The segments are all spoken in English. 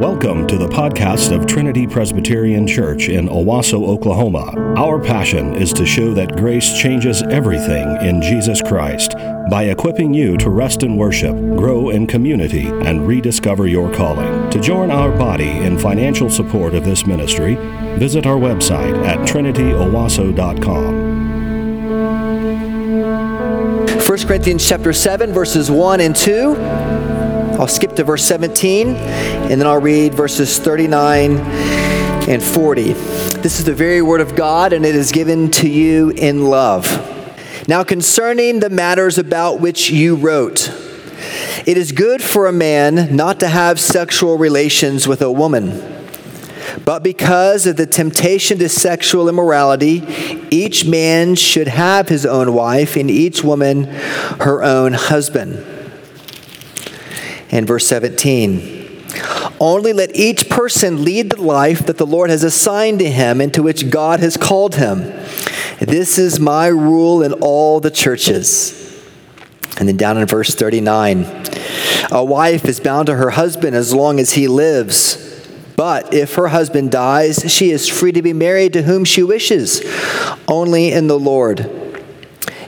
Welcome to the podcast of Trinity Presbyterian Church in Owasso, Oklahoma. Our passion is to show that grace changes everything in Jesus Christ by equipping you to rest in worship, grow in community, and rediscover your calling. To join our body in financial support of this ministry, visit our website at trinityowasso.com. Corinthians chapter 7 verses 1 and 2. I'll skip to verse 17 and then I'll read verses 39 and 40. This is the very word of God and it is given to you in love. Now concerning the matters about which you wrote, it is good for a man not to have sexual relations with a woman. But because of the temptation to sexual immorality, each man should have his own wife, and each woman her own husband. And verse 17 Only let each person lead the life that the Lord has assigned to him and to which God has called him. This is my rule in all the churches. And then down in verse 39 A wife is bound to her husband as long as he lives. But if her husband dies, she is free to be married to whom she wishes, only in the Lord.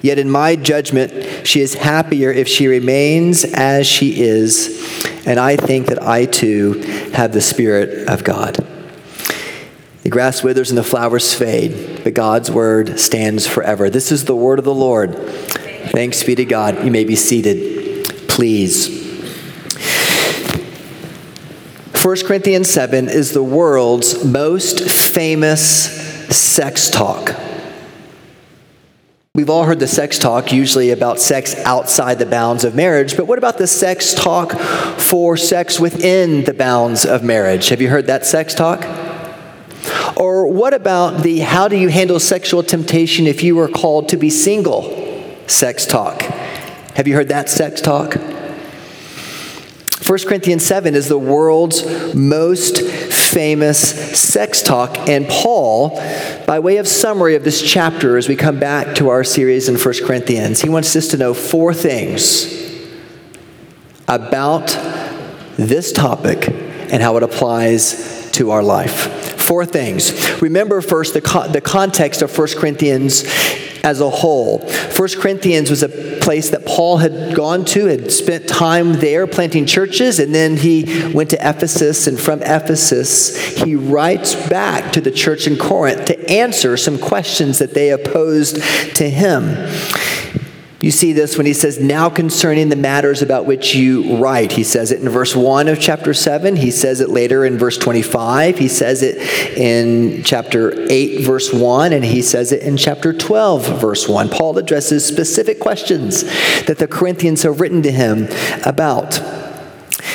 Yet in my judgment, she is happier if she remains as she is, and I think that I too have the Spirit of God. The grass withers and the flowers fade, but God's word stands forever. This is the word of the Lord. Thanks be to God. You may be seated, please. 1 Corinthians 7 is the world's most famous sex talk. We've all heard the sex talk, usually about sex outside the bounds of marriage, but what about the sex talk for sex within the bounds of marriage? Have you heard that sex talk? Or what about the how do you handle sexual temptation if you were called to be single sex talk? Have you heard that sex talk? 1 Corinthians 7 is the world's most famous sex talk. And Paul, by way of summary of this chapter, as we come back to our series in 1 Corinthians, he wants us to know four things about this topic and how it applies to our life. Four things. Remember first the, co- the context of 1 Corinthians as a whole. 1 Corinthians was a place that Paul had gone to, had spent time there planting churches, and then he went to Ephesus, and from Ephesus, he writes back to the church in Corinth to answer some questions that they opposed to him. You see this when he says, Now concerning the matters about which you write. He says it in verse 1 of chapter 7. He says it later in verse 25. He says it in chapter 8, verse 1. And he says it in chapter 12, verse 1. Paul addresses specific questions that the Corinthians have written to him about.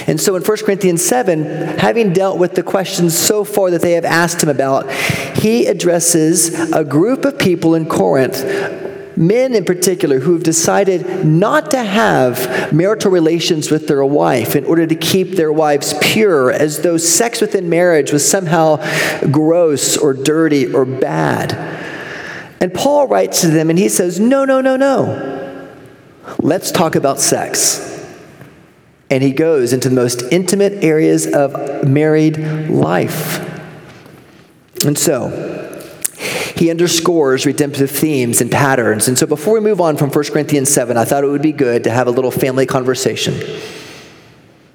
And so in 1 Corinthians 7, having dealt with the questions so far that they have asked him about, he addresses a group of people in Corinth men in particular who have decided not to have marital relations with their wife in order to keep their wives pure, as though sex within marriage was somehow gross or dirty or bad. And Paul writes to them and he says, No, no, no, no. Let's talk about sex. And he goes into the most intimate areas of married life. And so, he underscores redemptive themes and patterns. And so before we move on from 1 Corinthians 7, I thought it would be good to have a little family conversation.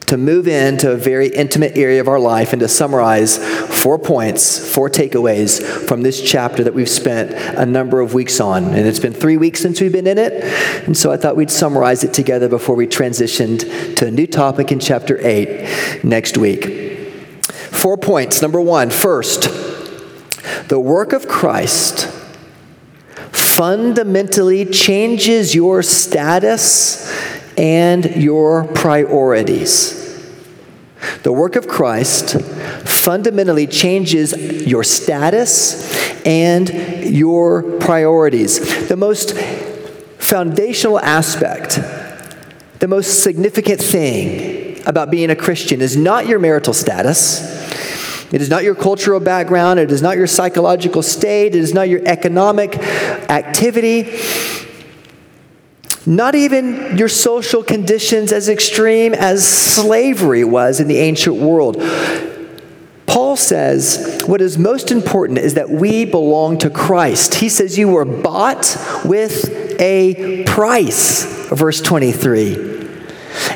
To move into a very intimate area of our life and to summarize four points, four takeaways from this chapter that we've spent a number of weeks on. And it's been three weeks since we've been in it. And so I thought we'd summarize it together before we transitioned to a new topic in chapter 8 next week. Four points. Number one, first, the work of Christ fundamentally changes your status and your priorities. The work of Christ fundamentally changes your status and your priorities. The most foundational aspect, the most significant thing about being a Christian is not your marital status it is not your cultural background. It is not your psychological state. It is not your economic activity. Not even your social conditions as extreme as slavery was in the ancient world. Paul says what is most important is that we belong to Christ. He says you were bought with a price, verse 23.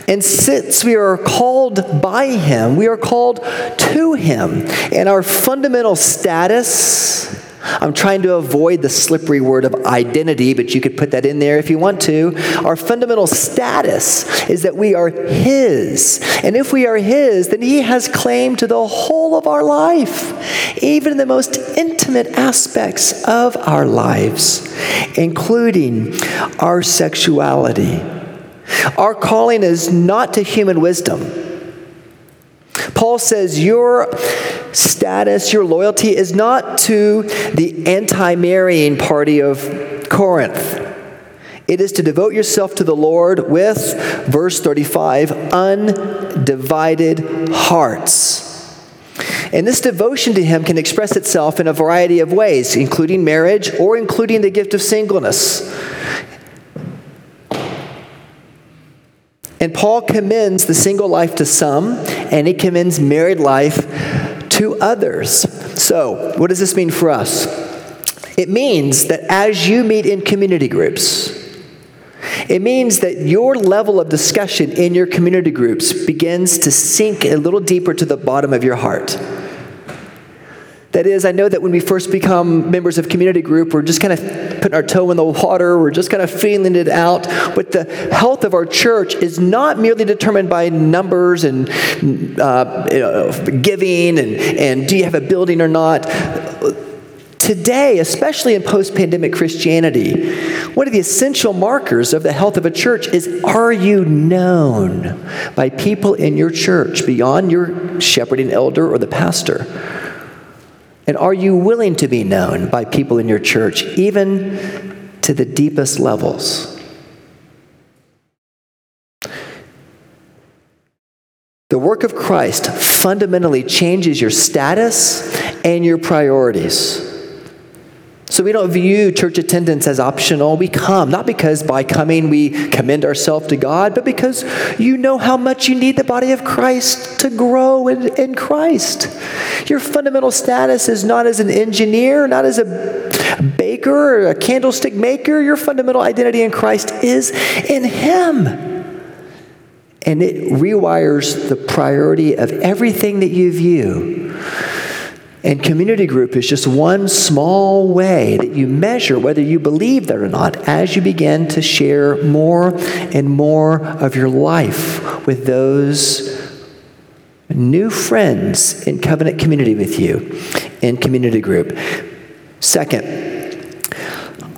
And since we are called by Him, we are called to Him. And our fundamental status, I'm trying to avoid the slippery word of identity, but you could put that in there if you want to. Our fundamental status is that we are His. And if we are His, then He has claim to the whole of our life, even the most intimate aspects of our lives, including our sexuality. Our calling is not to human wisdom. Paul says your status, your loyalty is not to the anti marrying party of Corinth. It is to devote yourself to the Lord with, verse 35, undivided hearts. And this devotion to Him can express itself in a variety of ways, including marriage or including the gift of singleness. And Paul commends the single life to some, and he commends married life to others. So, what does this mean for us? It means that as you meet in community groups, it means that your level of discussion in your community groups begins to sink a little deeper to the bottom of your heart. That is, I know that when we first become members of community group, we're just kind of putting our toe in the water, we're just kind of feeling it out. But the health of our church is not merely determined by numbers and uh, you know, giving and, and do you have a building or not. Today, especially in post pandemic Christianity, one of the essential markers of the health of a church is are you known by people in your church beyond your shepherding elder or the pastor? And are you willing to be known by people in your church, even to the deepest levels? The work of Christ fundamentally changes your status and your priorities. So we don't view church attendance as optional. We come, not because by coming we commend ourselves to God, but because you know how much you need the body of Christ to grow in, in Christ. Your fundamental status is not as an engineer, not as a baker or a candlestick maker. Your fundamental identity in Christ is in Him. And it rewires the priority of everything that you view. And community group is just one small way that you measure whether you believe that or not as you begin to share more and more of your life with those new friends in covenant community with you in community group. Second,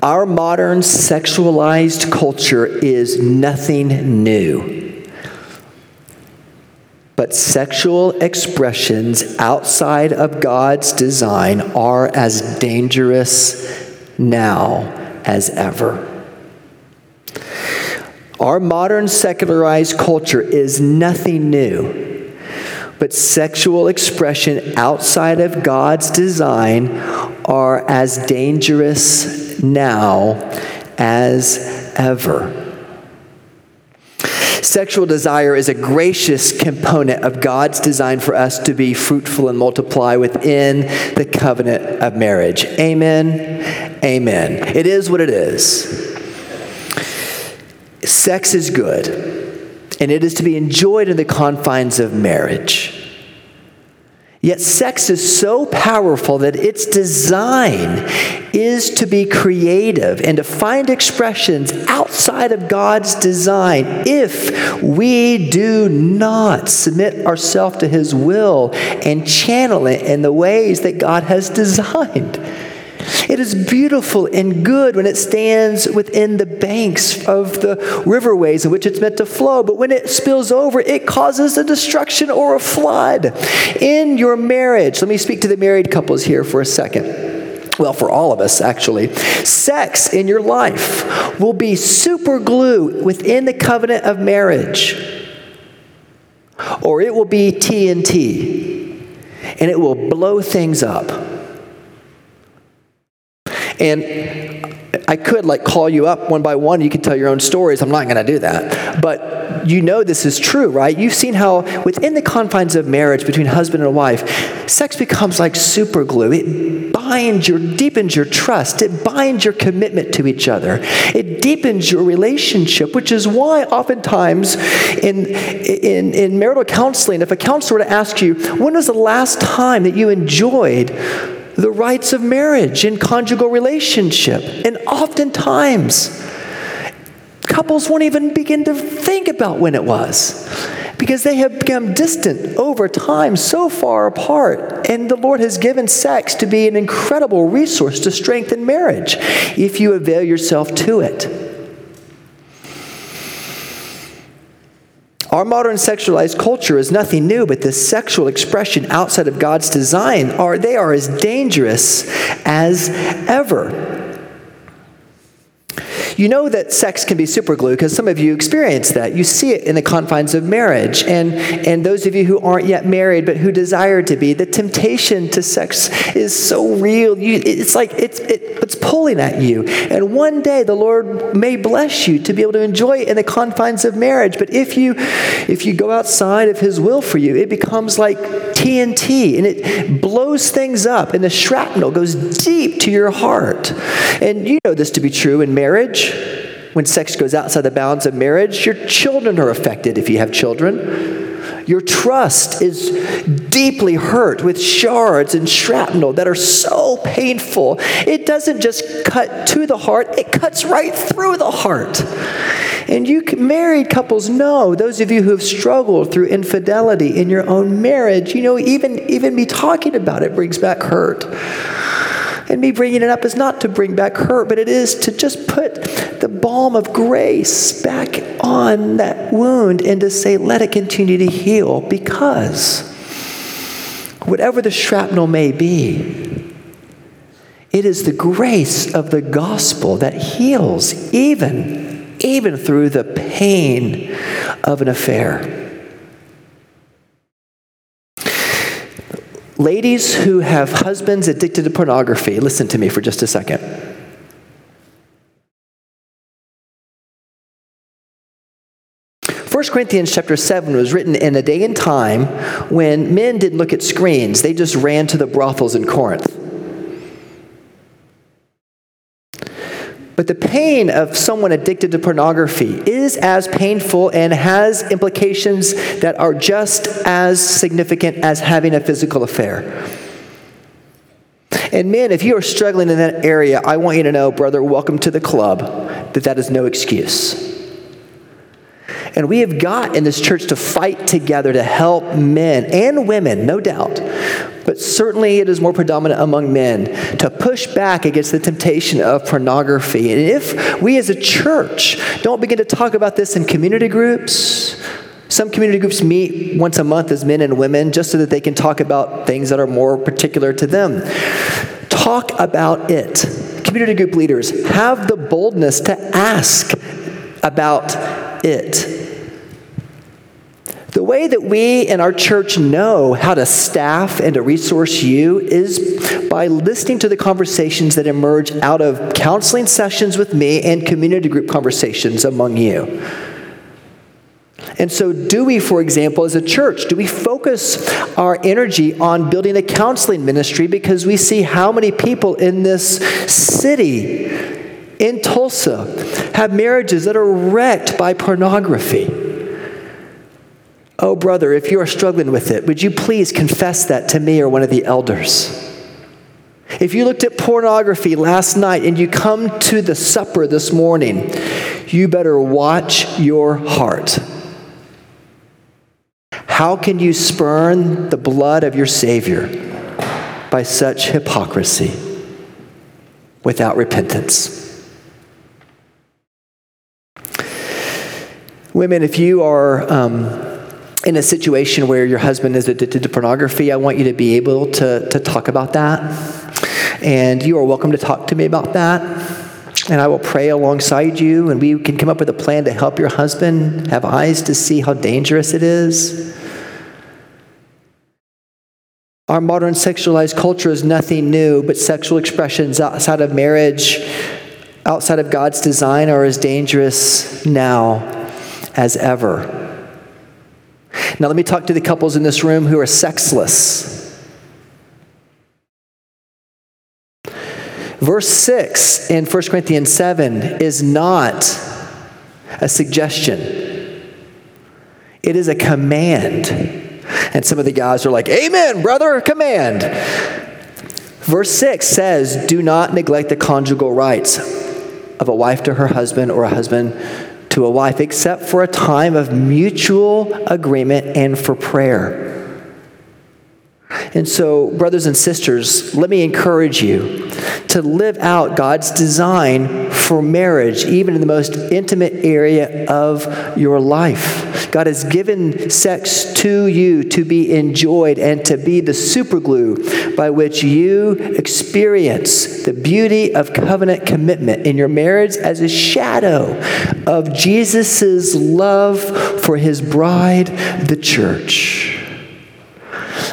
our modern sexualized culture is nothing new but sexual expressions outside of God's design are as dangerous now as ever. Our modern secularized culture is nothing new, but sexual expression outside of God's design are as dangerous now as ever. Sexual desire is a gracious component of God's design for us to be fruitful and multiply within the covenant of marriage. Amen. Amen. It is what it is. Sex is good, and it is to be enjoyed in the confines of marriage. Yet, sex is so powerful that its design is to be creative and to find expressions outside of God's design if we do not submit ourselves to His will and channel it in the ways that God has designed. It is beautiful and good when it stands within the banks of the riverways in which it's meant to flow, but when it spills over, it causes a destruction or a flood. In your marriage, let me speak to the married couples here for a second well, for all of us actually, sex in your life will be super glue within the covenant of marriage, or it will be TNT and it will blow things up. And I could like call you up one by one. You could tell your own stories. I'm not going to do that. But you know this is true, right? You've seen how within the confines of marriage between husband and wife, sex becomes like super glue. It binds your, deepens your trust. It binds your commitment to each other. It deepens your relationship, which is why oftentimes in, in, in marital counseling, if a counselor were to ask you, when was the last time that you enjoyed the rights of marriage and conjugal relationship. And oftentimes, couples won't even begin to think about when it was because they have become distant over time, so far apart. And the Lord has given sex to be an incredible resource to strengthen marriage if you avail yourself to it. Our modern sexualized culture is nothing new, but the sexual expression outside of God's design are they are as dangerous as ever. You know that sex can be super glue because some of you experience that. You see it in the confines of marriage. And, and those of you who aren't yet married but who desire to be, the temptation to sex is so real. You, it's like it's, it, it's pulling at you. And one day the Lord may bless you to be able to enjoy it in the confines of marriage. But if you, if you go outside of His will for you, it becomes like TNT and it blows things up and the shrapnel goes deep to your heart. And you know this to be true in marriage when sex goes outside the bounds of marriage, your children are affected if you have children. Your trust is deeply hurt with shards and shrapnel that are so painful. It doesn't just cut to the heart, it cuts right through the heart. And you married couples know, those of you who have struggled through infidelity in your own marriage, you know, even, even me talking about it brings back hurt. And me bringing it up is not to bring back hurt, but it is to just put the balm of grace back on that wound and to say, let it continue to heal because whatever the shrapnel may be, it is the grace of the gospel that heals even, even through the pain of an affair. Ladies who have husbands addicted to pornography, listen to me for just a second. First Corinthians chapter 7 was written in a day and time when men didn't look at screens, they just ran to the brothels in Corinth. But the pain of someone addicted to pornography is as painful and has implications that are just as significant as having a physical affair. And men, if you are struggling in that area, I want you to know, brother, welcome to the club, that that is no excuse. And we have got in this church to fight together to help men and women, no doubt, but certainly it is more predominant among men, to push back against the temptation of pornography. And if we as a church don't begin to talk about this in community groups, some community groups meet once a month as men and women just so that they can talk about things that are more particular to them. Talk about it. Community group leaders have the boldness to ask about it. The way that we in our church know how to staff and to resource you is by listening to the conversations that emerge out of counseling sessions with me and community group conversations among you. And so, do we, for example, as a church, do we focus our energy on building a counseling ministry because we see how many people in this city, in Tulsa, have marriages that are wrecked by pornography? Oh, brother, if you are struggling with it, would you please confess that to me or one of the elders? If you looked at pornography last night and you come to the supper this morning, you better watch your heart. How can you spurn the blood of your Savior by such hypocrisy without repentance? Women, if you are um, in a situation where your husband is addicted to pornography, I want you to be able to, to talk about that. And you are welcome to talk to me about that. And I will pray alongside you, and we can come up with a plan to help your husband have eyes to see how dangerous it is Our modern sexualized culture is nothing new, but sexual expressions outside of marriage, outside of God's design, are as dangerous now as ever. Now, let me talk to the couples in this room who are sexless. Verse 6 in 1 Corinthians 7 is not a suggestion, it is a command. And some of the guys are like, Amen, brother, command. Verse 6 says, Do not neglect the conjugal rights of a wife to her husband or a husband to a wife, except for a time of mutual agreement and for prayer. And so, brothers and sisters, let me encourage you to live out God's design for marriage, even in the most intimate area of your life. God has given sex to you to be enjoyed and to be the superglue by which you experience the beauty of covenant commitment in your marriage as a shadow of Jesus' love for his bride, the church.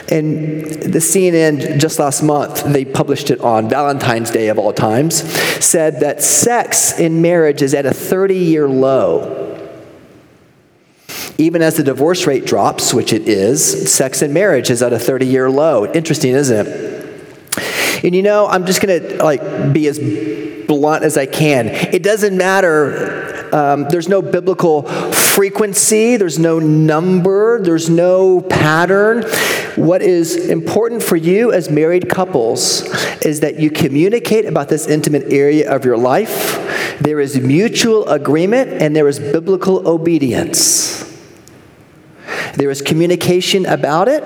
And the CNN just last month, they published it on Valentine's Day of all times, said that sex in marriage is at a 30 year low. Even as the divorce rate drops, which it is, sex in marriage is at a 30 year low. Interesting, isn't it? And you know, I'm just going to like be as blunt as I can. It doesn't matter um, there's no biblical frequency, there's no number, there's no pattern. What is important for you as married couples is that you communicate about this intimate area of your life. There is mutual agreement and there is biblical obedience. There is communication about it,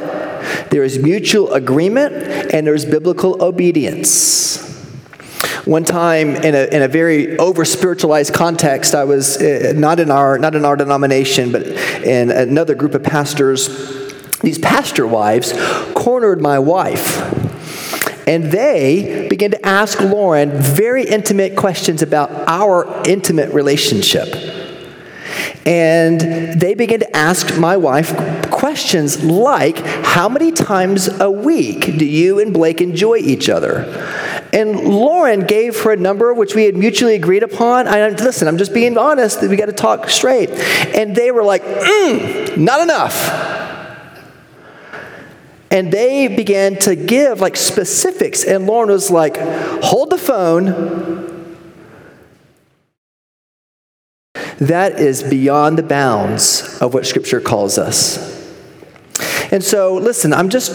there is mutual agreement, and there's biblical obedience. One time, in a, in a very over spiritualized context, I was uh, not, in our, not in our denomination, but in another group of pastors. These pastor wives cornered my wife. And they began to ask Lauren very intimate questions about our intimate relationship. And they began to ask my wife questions like How many times a week do you and Blake enjoy each other? And Lauren gave her a number which we had mutually agreed upon. I listen, I'm just being honest. We got to talk straight. And they were like, mm, not enough. And they began to give like specifics. And Lauren was like, hold the phone. That is beyond the bounds of what Scripture calls us. And so, listen, I'm just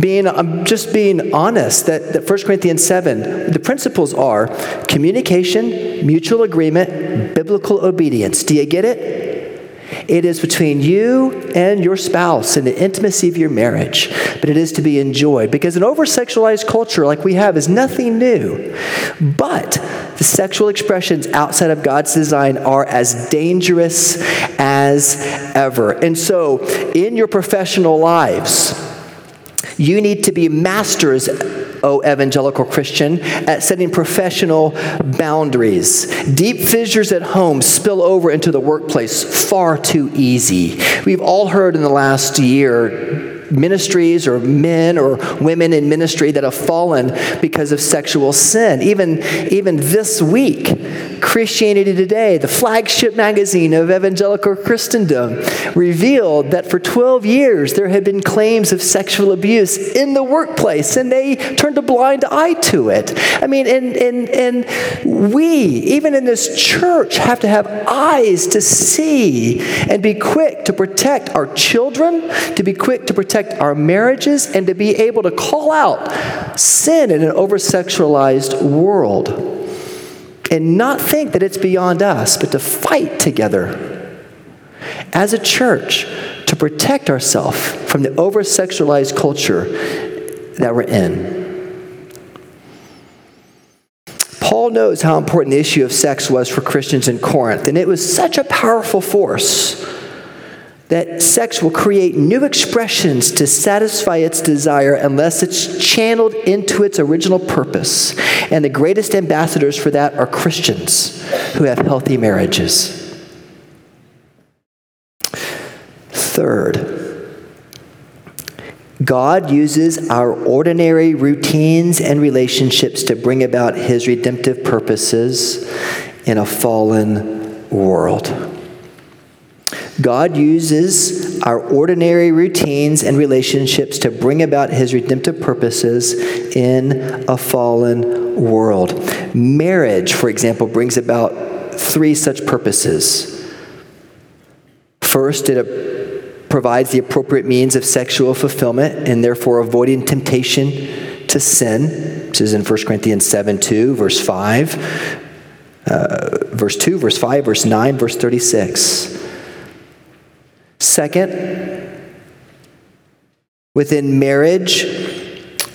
being, I'm just being honest that, that 1 Corinthians 7, the principles are communication, mutual agreement, biblical obedience. Do you get it? It is between you and your spouse in the intimacy of your marriage, but it is to be enjoyed because an over sexualized culture like we have is nothing new. But the sexual expressions outside of God's design are as dangerous as ever. And so, in your professional lives, you need to be masters O evangelical Christian, at setting professional boundaries. Deep fissures at home spill over into the workplace far too easy. We've all heard in the last year ministries or men or women in ministry that have fallen because of sexual sin. Even, even this week, Christianity Today, the flagship magazine of evangelical Christendom, revealed that for 12 years there had been claims of sexual abuse in the workplace, and they turned a blind eye to it. I mean, and, and, and we, even in this church, have to have eyes to see and be quick to protect our children, to be quick to protect our marriages and to be able to call out sin in an over sexualized world and not think that it's beyond us, but to fight together as a church to protect ourselves from the over sexualized culture that we're in. Paul knows how important the issue of sex was for Christians in Corinth, and it was such a powerful force that sex will create new expressions to satisfy its desire unless it's channeled into its original purpose. And the greatest ambassadors for that are Christians who have healthy marriages. Third, God uses our ordinary routines and relationships to bring about his redemptive purposes in a fallen world. God uses our ordinary routines and relationships to bring about his redemptive purposes in a fallen world. Marriage, for example, brings about three such purposes. First, it provides the appropriate means of sexual fulfillment and therefore avoiding temptation to sin. This is in 1 Corinthians 7 2, verse 5, uh, verse 2, verse 5, verse 9, verse 36. Second, within marriage,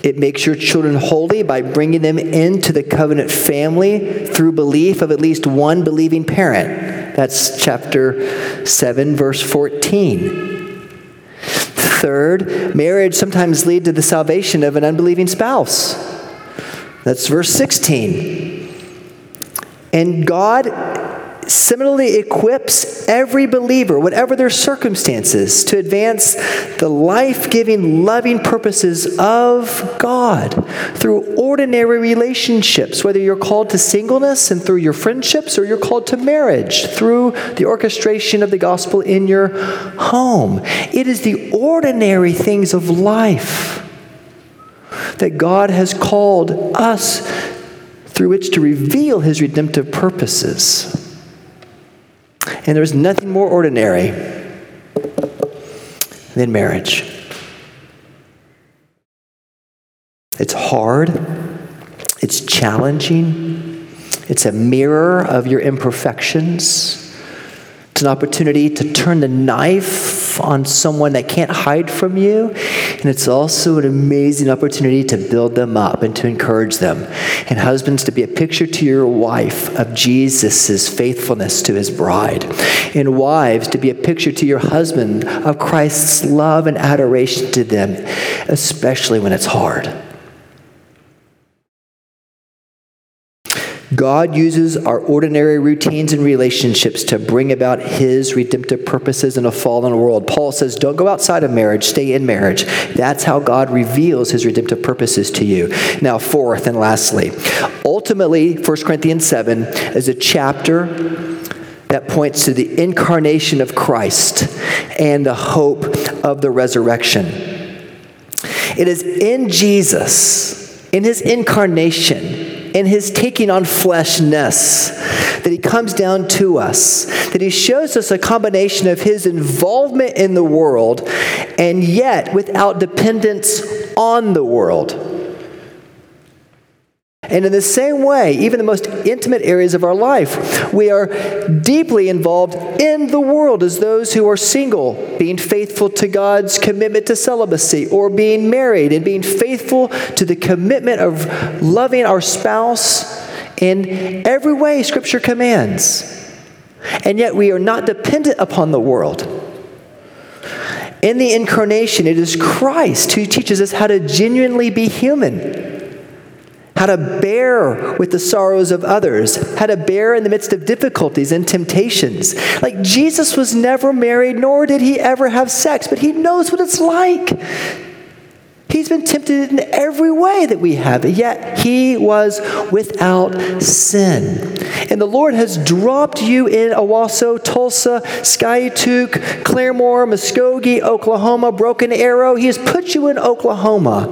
it makes your children holy by bringing them into the covenant family through belief of at least one believing parent. That's chapter 7, verse 14. Third, marriage sometimes lead to the salvation of an unbelieving spouse. That's verse 16. And God similarly equips every believer, whatever their circumstances, to advance the life giving, loving purposes of God through ordinary relationships, whether you're called to singleness and through your friendships, or you're called to marriage through the orchestration of the gospel in your home. It is the ordinary things of life that God has called us through which to reveal his redemptive purposes. And there's nothing more ordinary than marriage. It's hard, it's challenging, it's a mirror of your imperfections. It's an opportunity to turn the knife on someone that can't hide from you. And it's also an amazing opportunity to build them up and to encourage them. And husbands, to be a picture to your wife of Jesus' faithfulness to his bride. And wives, to be a picture to your husband of Christ's love and adoration to them, especially when it's hard. God uses our ordinary routines and relationships to bring about his redemptive purposes in a fallen world. Paul says, Don't go outside of marriage, stay in marriage. That's how God reveals his redemptive purposes to you. Now, fourth and lastly, ultimately, 1 Corinthians 7 is a chapter that points to the incarnation of Christ and the hope of the resurrection. It is in Jesus, in his incarnation, in his taking on fleshness, that he comes down to us, that he shows us a combination of his involvement in the world and yet without dependence on the world. And in the same way, even the most intimate areas of our life, we are deeply involved in the world as those who are single, being faithful to God's commitment to celibacy, or being married and being faithful to the commitment of loving our spouse in every way Scripture commands. And yet we are not dependent upon the world. In the incarnation, it is Christ who teaches us how to genuinely be human how to bear with the sorrows of others, how to bear in the midst of difficulties and temptations. Like Jesus was never married, nor did he ever have sex, but he knows what it's like. He's been tempted in every way that we have, yet he was without sin. And the Lord has dropped you in Owasso, Tulsa, Skiatook, Claremore, Muskogee, Oklahoma, Broken Arrow. He has put you in Oklahoma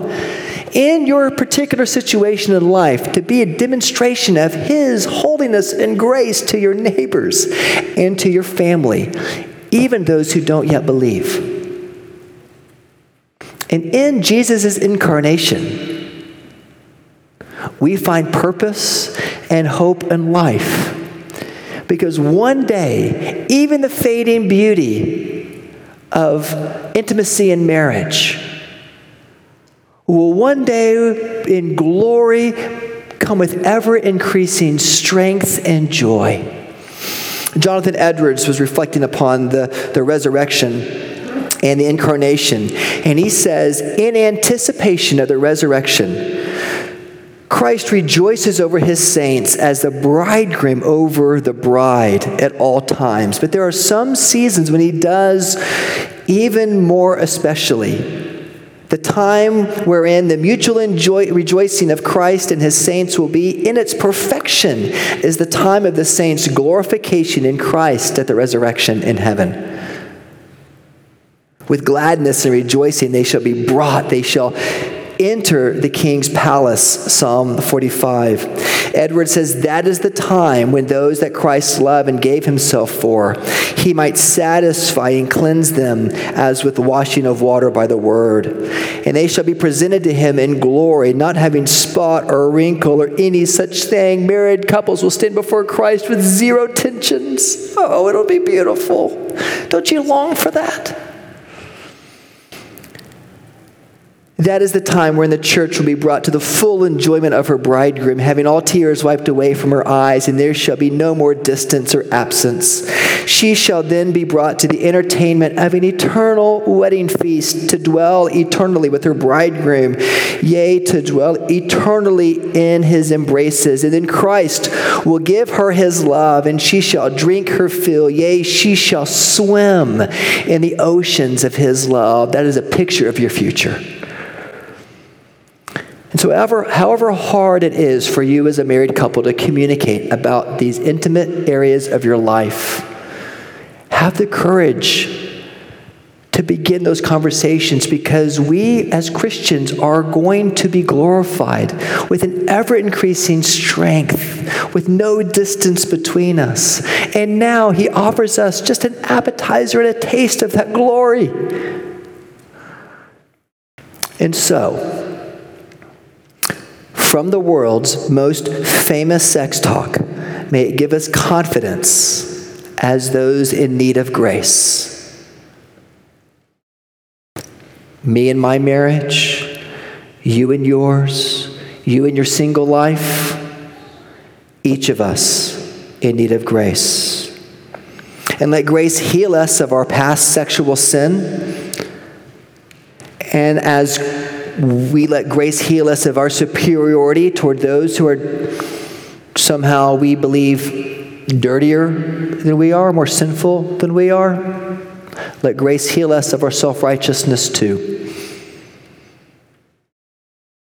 in your particular situation in life to be a demonstration of His holiness and grace to your neighbors and to your family, even those who don't yet believe. And in Jesus' incarnation, we find purpose and hope and life. Because one day, even the fading beauty of intimacy and marriage will one day in glory come with ever increasing strength and joy. Jonathan Edwards was reflecting upon the, the resurrection and the incarnation, and he says, in anticipation of the resurrection, Christ rejoices over his saints as the bridegroom over the bride at all times. But there are some seasons when he does even more especially The time wherein the mutual enjoy- rejoicing of Christ and his saints will be in its perfection is the time of the saints' glorification in Christ at the resurrection in heaven. With gladness and rejoicing they shall be brought, they shall enter the king's palace, Psalm 45. Edward says that is the time when those that Christ loved and gave himself for, he might satisfy and cleanse them as with washing of water by the word. And they shall be presented to him in glory, not having spot or wrinkle or any such thing. Married couples will stand before Christ with zero tensions. Oh, it'll be beautiful. Don't you long for that? That is the time when the church will be brought to the full enjoyment of her bridegroom, having all tears wiped away from her eyes, and there shall be no more distance or absence. She shall then be brought to the entertainment of an eternal wedding feast to dwell eternally with her bridegroom, yea, to dwell eternally in his embraces. And then Christ will give her his love, and she shall drink her fill, yea, she shall swim in the oceans of his love. That is a picture of your future. And so, however, however hard it is for you as a married couple to communicate about these intimate areas of your life, have the courage to begin those conversations because we as Christians are going to be glorified with an ever increasing strength, with no distance between us. And now he offers us just an appetizer and a taste of that glory. And so, from the world's most famous sex talk, may it give us confidence as those in need of grace. Me and my marriage, you and yours, you and your single life, each of us in need of grace. And let grace heal us of our past sexual sin. And as we let grace heal us of our superiority toward those who are somehow we believe dirtier than we are, more sinful than we are. Let grace heal us of our self righteousness too.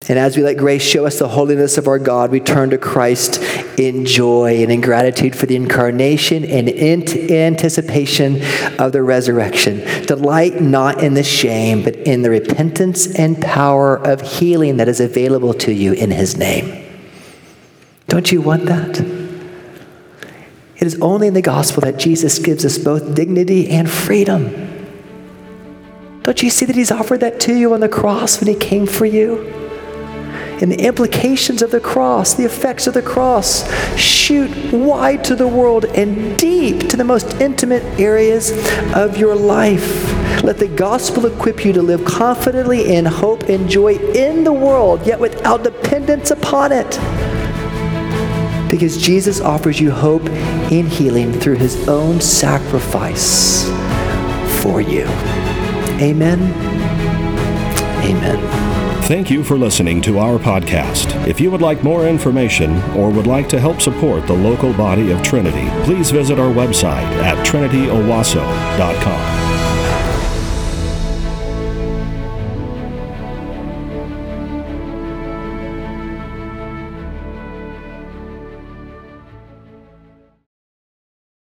And as we let grace show us the holiness of our God, we turn to Christ in joy and in gratitude for the incarnation and in anticipation of the resurrection. Delight not in the shame, but in the repentance and power of healing that is available to you in His name. Don't you want that? It is only in the gospel that Jesus gives us both dignity and freedom. Don't you see that He's offered that to you on the cross when He came for you? And the implications of the cross, the effects of the cross, shoot wide to the world and deep to the most intimate areas of your life. Let the gospel equip you to live confidently in hope and joy in the world, yet without dependence upon it. Because Jesus offers you hope in healing through his own sacrifice for you. Amen. Amen. Thank you for listening to our podcast. If you would like more information or would like to help support the local body of Trinity, please visit our website at trinityowasso.com.